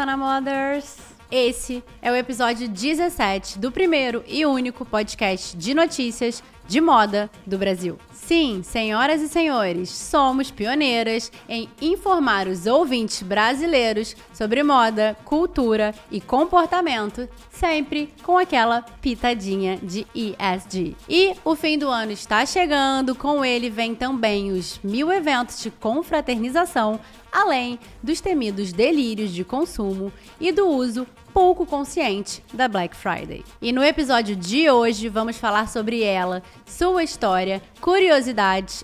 Montana Mothers! Esse é o episódio 17 do primeiro e único podcast de notícias de moda do Brasil. Sim, senhoras e senhores, somos pioneiras em informar os ouvintes brasileiros sobre moda, cultura e comportamento, sempre com aquela pitadinha de ESG. E o fim do ano está chegando, com ele vem também os mil eventos de confraternização, além dos temidos delírios de consumo e do uso pouco consciente da Black Friday. E no episódio de hoje vamos falar sobre ela, sua história, curiosidades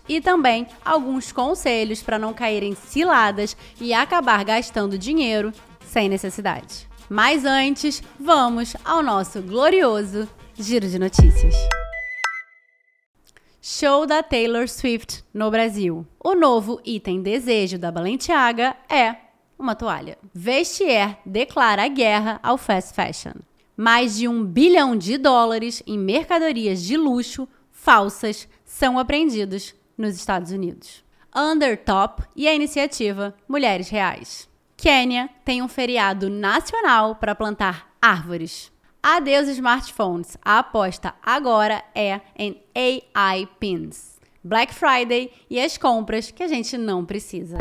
e também alguns conselhos para não caírem ciladas e acabar gastando dinheiro sem necessidade. Mas antes, vamos ao nosso glorioso giro de notícias. Show da Taylor Swift no Brasil. O novo item desejo da Balenciaga é uma toalha. Vestier declara guerra ao fast fashion. Mais de um bilhão de dólares em mercadorias de luxo falsas são apreendidos nos Estados Unidos. Undertop e a iniciativa Mulheres Reais. Quênia tem um feriado nacional para plantar árvores. Adeus smartphones. A aposta agora é em AI pins. Black Friday e as compras que a gente não precisa.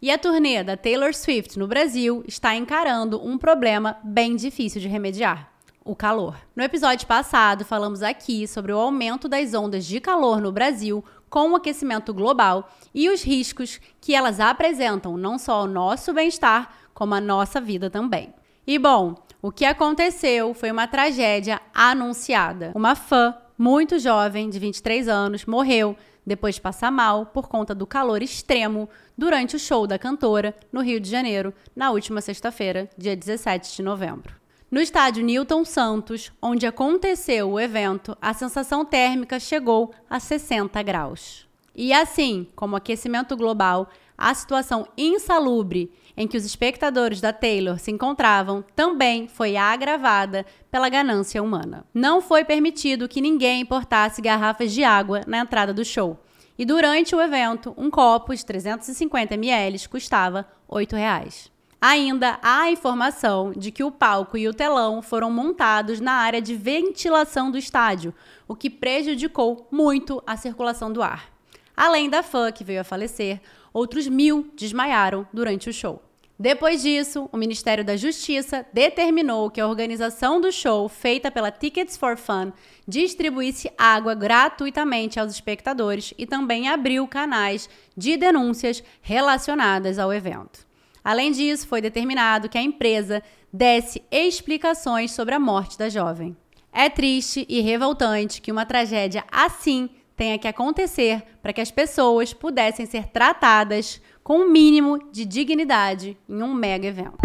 E a turnê da Taylor Swift no Brasil está encarando um problema bem difícil de remediar o calor. No episódio passado, falamos aqui sobre o aumento das ondas de calor no Brasil com o aquecimento global e os riscos que elas apresentam não só ao nosso bem-estar, como à nossa vida também. E bom, o que aconteceu foi uma tragédia anunciada. Uma fã muito jovem, de 23 anos, morreu depois de passar mal por conta do calor extremo durante o show da cantora no Rio de Janeiro, na última sexta-feira, dia 17 de novembro. No estádio Newton Santos, onde aconteceu o evento, a sensação térmica chegou a 60 graus. E assim como o aquecimento global, a situação insalubre em que os espectadores da Taylor se encontravam também foi agravada pela ganância humana. Não foi permitido que ninguém importasse garrafas de água na entrada do show. E durante o evento, um copo de 350 ml custava R$ 8,00. Ainda há informação de que o palco e o telão foram montados na área de ventilação do estádio, o que prejudicou muito a circulação do ar. Além da fã que veio a falecer, outros mil desmaiaram durante o show. Depois disso, o Ministério da Justiça determinou que a organização do show, feita pela Tickets for Fun, distribuísse água gratuitamente aos espectadores e também abriu canais de denúncias relacionadas ao evento. Além disso, foi determinado que a empresa desse explicações sobre a morte da jovem. É triste e revoltante que uma tragédia assim tenha que acontecer para que as pessoas pudessem ser tratadas com um mínimo de dignidade em um mega evento.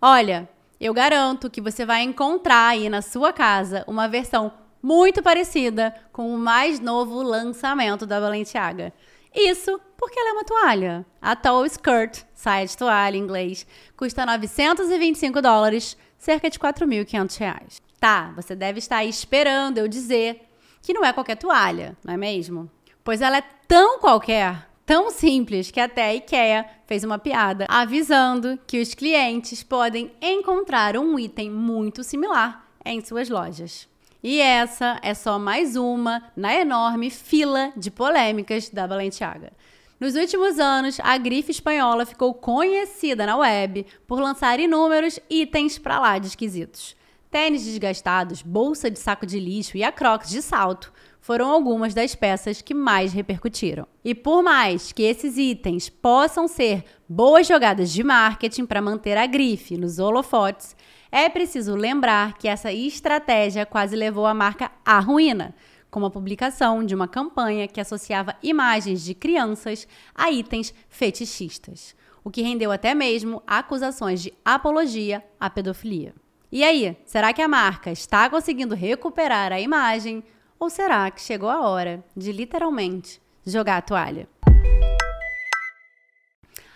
Olha, eu garanto que você vai encontrar aí na sua casa uma versão muito parecida com o mais novo lançamento da Balenciaga. Isso porque ela é uma toalha. A Tall Skirt, saia de toalha em inglês, custa 925 dólares, cerca de 4.500 reais. Tá, você deve estar esperando eu dizer que não é qualquer toalha, não é mesmo? Pois ela é tão qualquer, tão simples, que até a IKEA fez uma piada avisando que os clientes podem encontrar um item muito similar em suas lojas. E essa é só mais uma na enorme fila de polêmicas da Balenciaga. Nos últimos anos, a grife espanhola ficou conhecida na web por lançar inúmeros itens para lá de esquisitos. Tênis desgastados, bolsa de saco de lixo e a crocs de salto foram algumas das peças que mais repercutiram. E por mais que esses itens possam ser boas jogadas de marketing para manter a grife nos holofotes, é preciso lembrar que essa estratégia quase levou a marca à ruína, com a publicação de uma campanha que associava imagens de crianças a itens fetichistas, o que rendeu até mesmo acusações de apologia à pedofilia. E aí, será que a marca está conseguindo recuperar a imagem ou será que chegou a hora de literalmente jogar a toalha?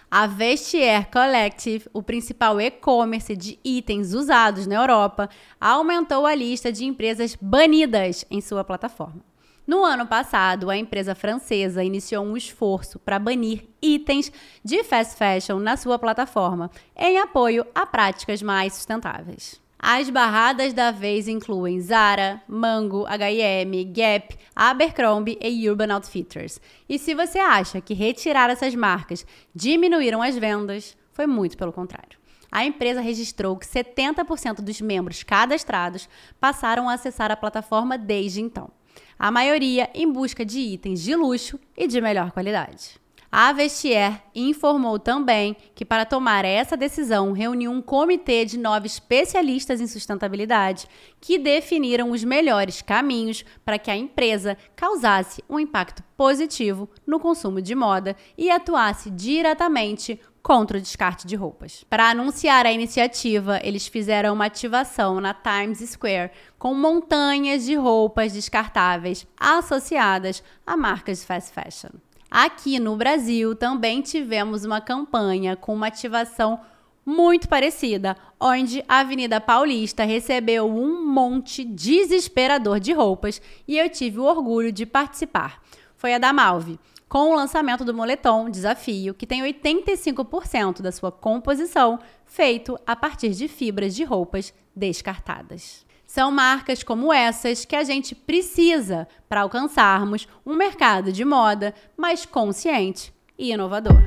A Vestiaire Collective, o principal e-commerce de itens usados na Europa, aumentou a lista de empresas banidas em sua plataforma. No ano passado, a empresa francesa iniciou um esforço para banir itens de fast fashion na sua plataforma, em apoio a práticas mais sustentáveis. As barradas da vez incluem Zara, Mango, H&M, Gap, Abercrombie e Urban Outfitters. E se você acha que retirar essas marcas diminuíram as vendas, foi muito pelo contrário. A empresa registrou que 70% dos membros cadastrados passaram a acessar a plataforma desde então a maioria em busca de itens de luxo e de melhor qualidade. A Vestiaire informou também que, para tomar essa decisão, reuniu um comitê de nove especialistas em sustentabilidade que definiram os melhores caminhos para que a empresa causasse um impacto positivo no consumo de moda e atuasse diretamente contra o descarte de roupas. Para anunciar a iniciativa, eles fizeram uma ativação na Times Square com montanhas de roupas descartáveis associadas a marcas de fast fashion. Aqui no Brasil também tivemos uma campanha com uma ativação muito parecida, onde a Avenida Paulista recebeu um monte desesperador de roupas e eu tive o orgulho de participar. Foi a da Malve com o lançamento do moletom Desafio, que tem 85% da sua composição feito a partir de fibras de roupas descartadas. São marcas como essas que a gente precisa para alcançarmos um mercado de moda mais consciente e inovador.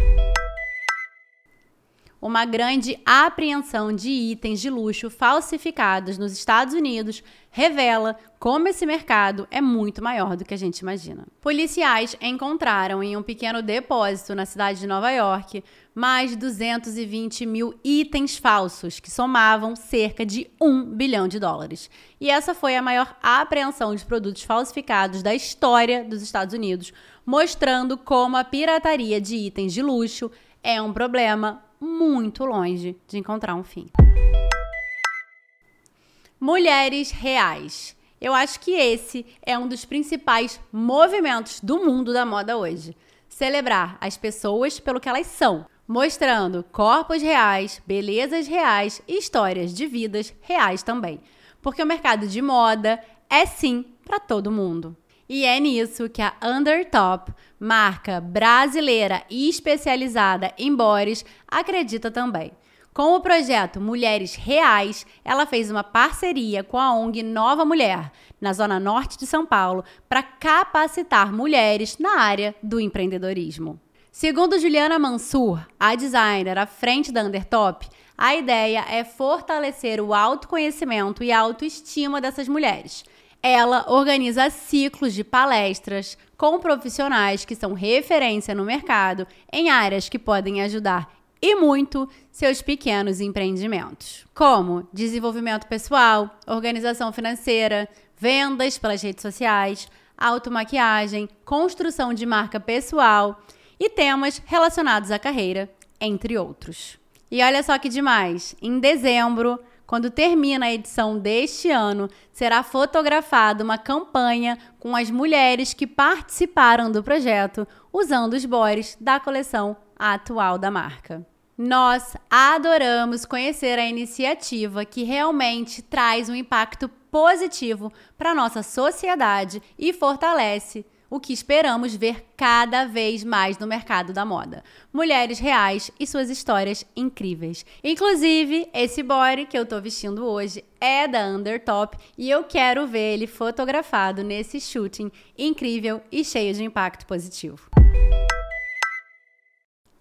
Uma grande apreensão de itens de luxo falsificados nos Estados Unidos revela como esse mercado é muito maior do que a gente imagina. Policiais encontraram em um pequeno depósito na cidade de Nova York mais de 220 mil itens falsos, que somavam cerca de 1 bilhão de dólares. E essa foi a maior apreensão de produtos falsificados da história dos Estados Unidos, mostrando como a pirataria de itens de luxo é um problema muito longe de encontrar um fim. Mulheres reais. Eu acho que esse é um dos principais movimentos do mundo da moda hoje. Celebrar as pessoas pelo que elas são, mostrando corpos reais, belezas reais e histórias de vidas reais também. Porque o mercado de moda é sim para todo mundo. E é nisso que a Undertop, marca brasileira e especializada em bores, acredita também. Com o projeto Mulheres Reais, ela fez uma parceria com a ONG Nova Mulher, na zona norte de São Paulo, para capacitar mulheres na área do empreendedorismo. Segundo Juliana Mansur, a designer à frente da Undertop, a ideia é fortalecer o autoconhecimento e a autoestima dessas mulheres ela organiza ciclos de palestras com profissionais que são referência no mercado em áreas que podem ajudar e muito seus pequenos empreendimentos, como desenvolvimento pessoal, organização financeira, vendas pelas redes sociais, automaquiagem, construção de marca pessoal e temas relacionados à carreira, entre outros. E olha só que demais! Em dezembro, quando termina a edição deste ano, será fotografada uma campanha com as mulheres que participaram do projeto usando os bores da coleção atual da marca. Nós adoramos conhecer a iniciativa que realmente traz um impacto positivo para nossa sociedade e fortalece o que esperamos ver cada vez mais no mercado da moda. Mulheres reais e suas histórias incríveis. Inclusive, esse body que eu tô vestindo hoje é da Undertop e eu quero ver ele fotografado nesse shooting incrível e cheio de impacto positivo.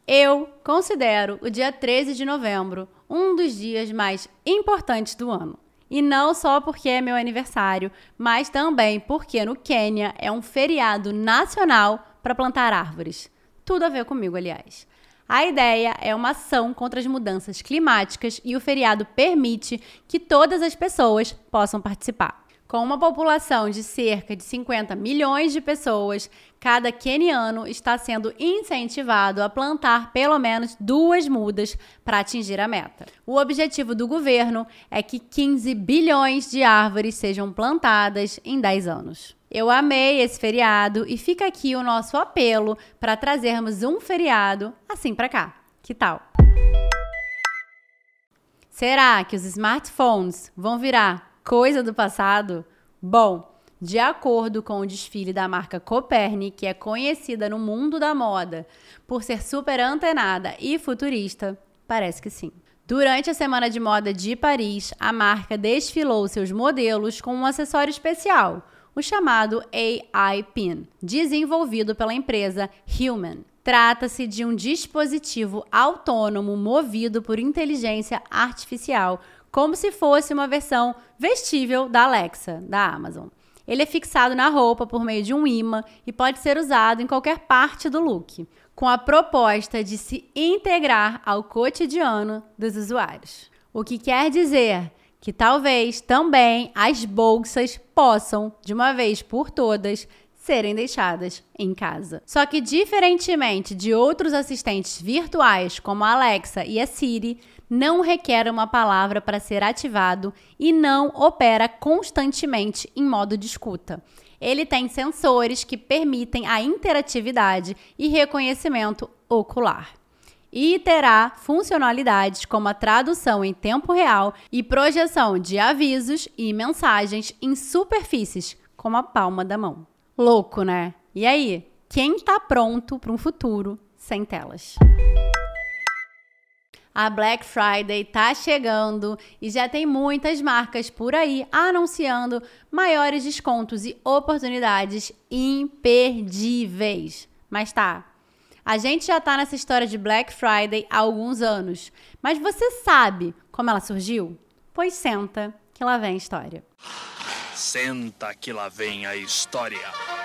Eu considero o dia 13 de novembro um dos dias mais importantes do ano. E não só porque é meu aniversário, mas também porque no Quênia é um feriado nacional para plantar árvores. Tudo a ver comigo, aliás. A ideia é uma ação contra as mudanças climáticas e o feriado permite que todas as pessoas possam participar. Com uma população de cerca de 50 milhões de pessoas, cada queniano está sendo incentivado a plantar pelo menos duas mudas para atingir a meta. O objetivo do governo é que 15 bilhões de árvores sejam plantadas em 10 anos. Eu amei esse feriado e fica aqui o nosso apelo para trazermos um feriado assim para cá. Que tal? Será que os smartphones vão virar coisa do passado? Bom, De acordo com o desfile da marca Copernic, que é conhecida no mundo da moda por ser super antenada e futurista, parece que sim. Durante a Semana de Moda de Paris, a marca desfilou seus modelos com um acessório especial, o chamado AI Pin, desenvolvido pela empresa Human. Trata-se de um dispositivo autônomo movido por inteligência artificial, como se fosse uma versão vestível da Alexa, da Amazon. Ele é fixado na roupa por meio de um imã e pode ser usado em qualquer parte do look, com a proposta de se integrar ao cotidiano dos usuários. O que quer dizer que talvez também as bolsas possam, de uma vez por todas, serem deixadas em casa. Só que, diferentemente de outros assistentes virtuais, como a Alexa e a Siri, não requer uma palavra para ser ativado e não opera constantemente em modo de escuta. Ele tem sensores que permitem a interatividade e reconhecimento ocular. E terá funcionalidades como a tradução em tempo real e projeção de avisos e mensagens em superfícies, como a palma da mão. Louco, né? E aí, quem está pronto para um futuro sem telas? A Black Friday tá chegando e já tem muitas marcas por aí anunciando maiores descontos e oportunidades imperdíveis. Mas tá, a gente já tá nessa história de Black Friday há alguns anos. Mas você sabe como ela surgiu? Pois senta que lá vem a história. Senta que lá vem a história.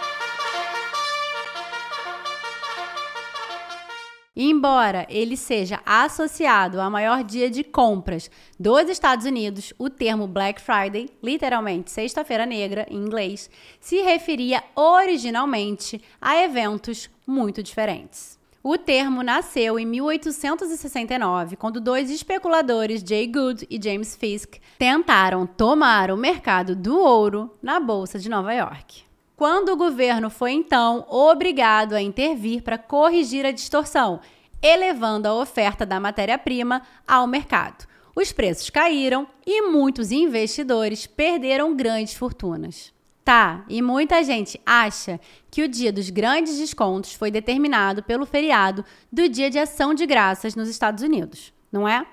Embora ele seja associado ao maior dia de compras dos Estados Unidos, o termo Black Friday, literalmente Sexta-feira Negra em inglês, se referia originalmente a eventos muito diferentes. O termo nasceu em 1869, quando dois especuladores, Jay Gould e James Fisk, tentaram tomar o mercado do ouro na Bolsa de Nova York quando o governo foi então obrigado a intervir para corrigir a distorção, elevando a oferta da matéria-prima ao mercado. Os preços caíram e muitos investidores perderam grandes fortunas. Tá, e muita gente acha que o dia dos grandes descontos foi determinado pelo feriado do Dia de Ação de Graças nos Estados Unidos, não é?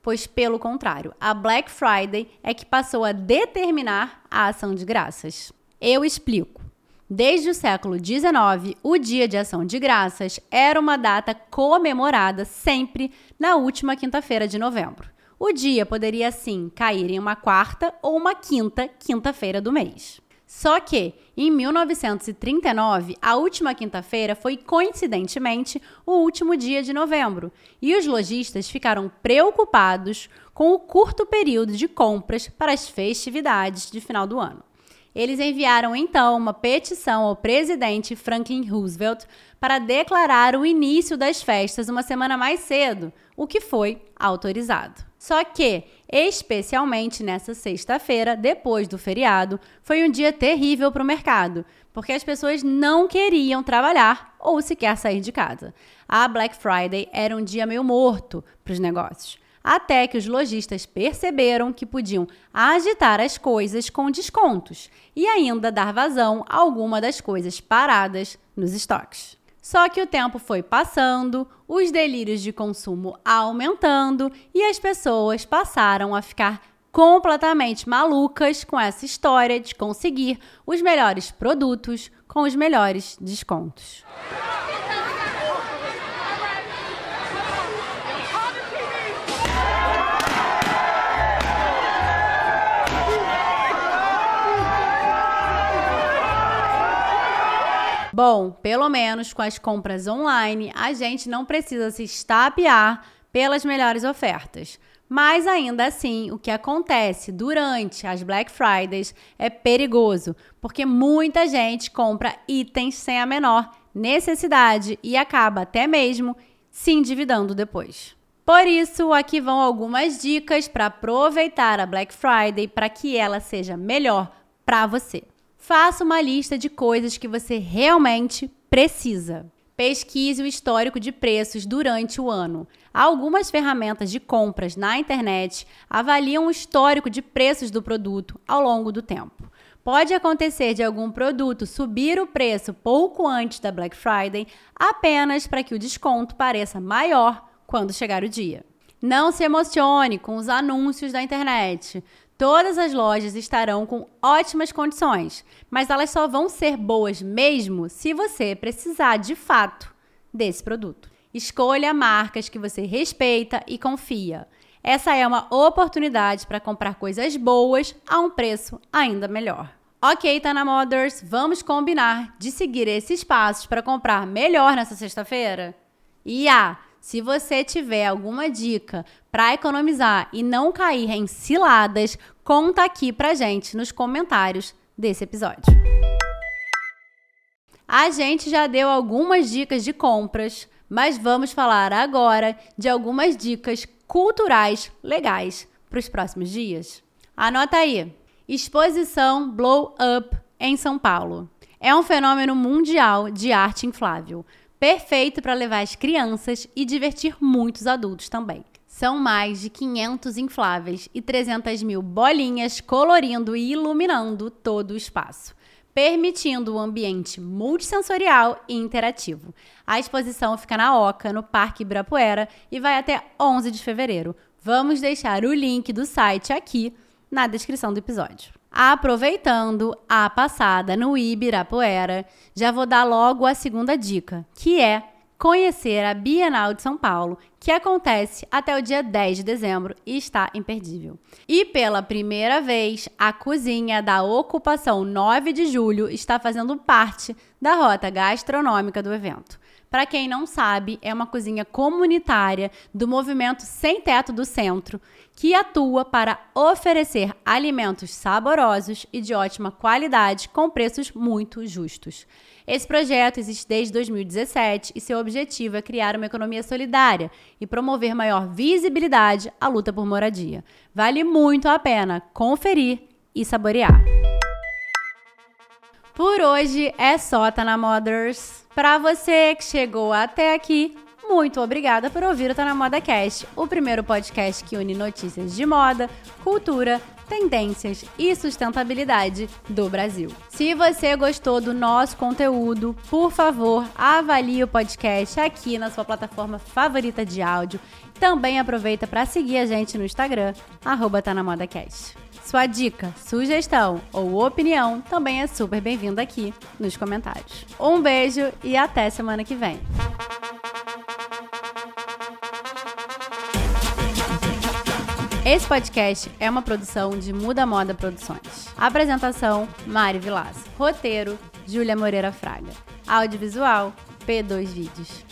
Pois, pelo contrário, a Black Friday é que passou a determinar a ação de graças. Eu explico. Desde o século XIX, o Dia de Ação de Graças era uma data comemorada sempre na última quinta-feira de novembro. O dia poderia, assim, cair em uma quarta ou uma quinta quinta-feira do mês. Só que, em 1939, a última quinta-feira foi coincidentemente o último dia de novembro, e os lojistas ficaram preocupados com o curto período de compras para as festividades de final do ano. Eles enviaram então uma petição ao presidente Franklin Roosevelt para declarar o início das festas uma semana mais cedo, o que foi autorizado. Só que, especialmente nessa sexta-feira, depois do feriado, foi um dia terrível para o mercado, porque as pessoas não queriam trabalhar ou sequer sair de casa. A Black Friday era um dia meio morto para os negócios até que os lojistas perceberam que podiam agitar as coisas com descontos e ainda dar vazão a alguma das coisas paradas nos estoques. Só que o tempo foi passando, os delírios de consumo aumentando e as pessoas passaram a ficar completamente malucas com essa história de conseguir os melhores produtos com os melhores descontos. Bom, pelo menos com as compras online, a gente não precisa se estapear pelas melhores ofertas. Mas ainda assim, o que acontece durante as Black Fridays é perigoso, porque muita gente compra itens sem a menor necessidade e acaba até mesmo se endividando depois. Por isso, aqui vão algumas dicas para aproveitar a Black Friday para que ela seja melhor para você. Faça uma lista de coisas que você realmente precisa. Pesquise o histórico de preços durante o ano. Algumas ferramentas de compras na internet avaliam o histórico de preços do produto ao longo do tempo. Pode acontecer de algum produto subir o preço pouco antes da Black Friday, apenas para que o desconto pareça maior quando chegar o dia. Não se emocione com os anúncios da internet. Todas as lojas estarão com ótimas condições, mas elas só vão ser boas mesmo se você precisar de fato desse produto. Escolha marcas que você respeita e confia. Essa é uma oportunidade para comprar coisas boas a um preço ainda melhor. Ok, Tana Mothers, vamos combinar de seguir esses passos para comprar melhor nessa sexta-feira? E ah, se você tiver alguma dica para economizar e não cair em ciladas, conta aqui pra gente nos comentários desse episódio. A gente já deu algumas dicas de compras, mas vamos falar agora de algumas dicas culturais legais para os próximos dias. Anota aí: Exposição Blow Up em São Paulo. É um fenômeno mundial de arte inflável, perfeito para levar as crianças e divertir muitos adultos também. São mais de 500 infláveis e 300 mil bolinhas colorindo e iluminando todo o espaço permitindo um ambiente multissensorial e interativo. A exposição fica na Oca, no Parque Ibirapuera, e vai até 11 de fevereiro. Vamos deixar o link do site aqui na descrição do episódio. Aproveitando a passada no Ibirapuera, já vou dar logo a segunda dica, que é conhecer a Bienal de São Paulo, que acontece até o dia 10 de dezembro e está imperdível. E pela primeira vez, a cozinha da Ocupação 9 de Julho está fazendo parte da rota gastronômica do evento. Para quem não sabe, é uma cozinha comunitária do movimento Sem Teto do Centro, que atua para oferecer alimentos saborosos e de ótima qualidade com preços muito justos. Esse projeto existe desde 2017 e seu objetivo é criar uma economia solidária e promover maior visibilidade à luta por moradia. Vale muito a pena conferir e saborear. Por hoje é só, Tá na Mothers. Para você que chegou até aqui, muito obrigada por ouvir o Tá na Moda Cast, o primeiro podcast que une notícias de moda, cultura, tendências e sustentabilidade do Brasil. Se você gostou do nosso conteúdo, por favor, avalie o podcast aqui na sua plataforma favorita de áudio. Também aproveita para seguir a gente no Instagram, arroba tá Sua dica, sugestão ou opinião também é super bem-vinda aqui nos comentários. Um beijo e até semana que vem. Esse podcast é uma produção de Muda Moda Produções. Apresentação: Mari Vilas. Roteiro: Júlia Moreira Fraga. Audiovisual: P2 Vídeos.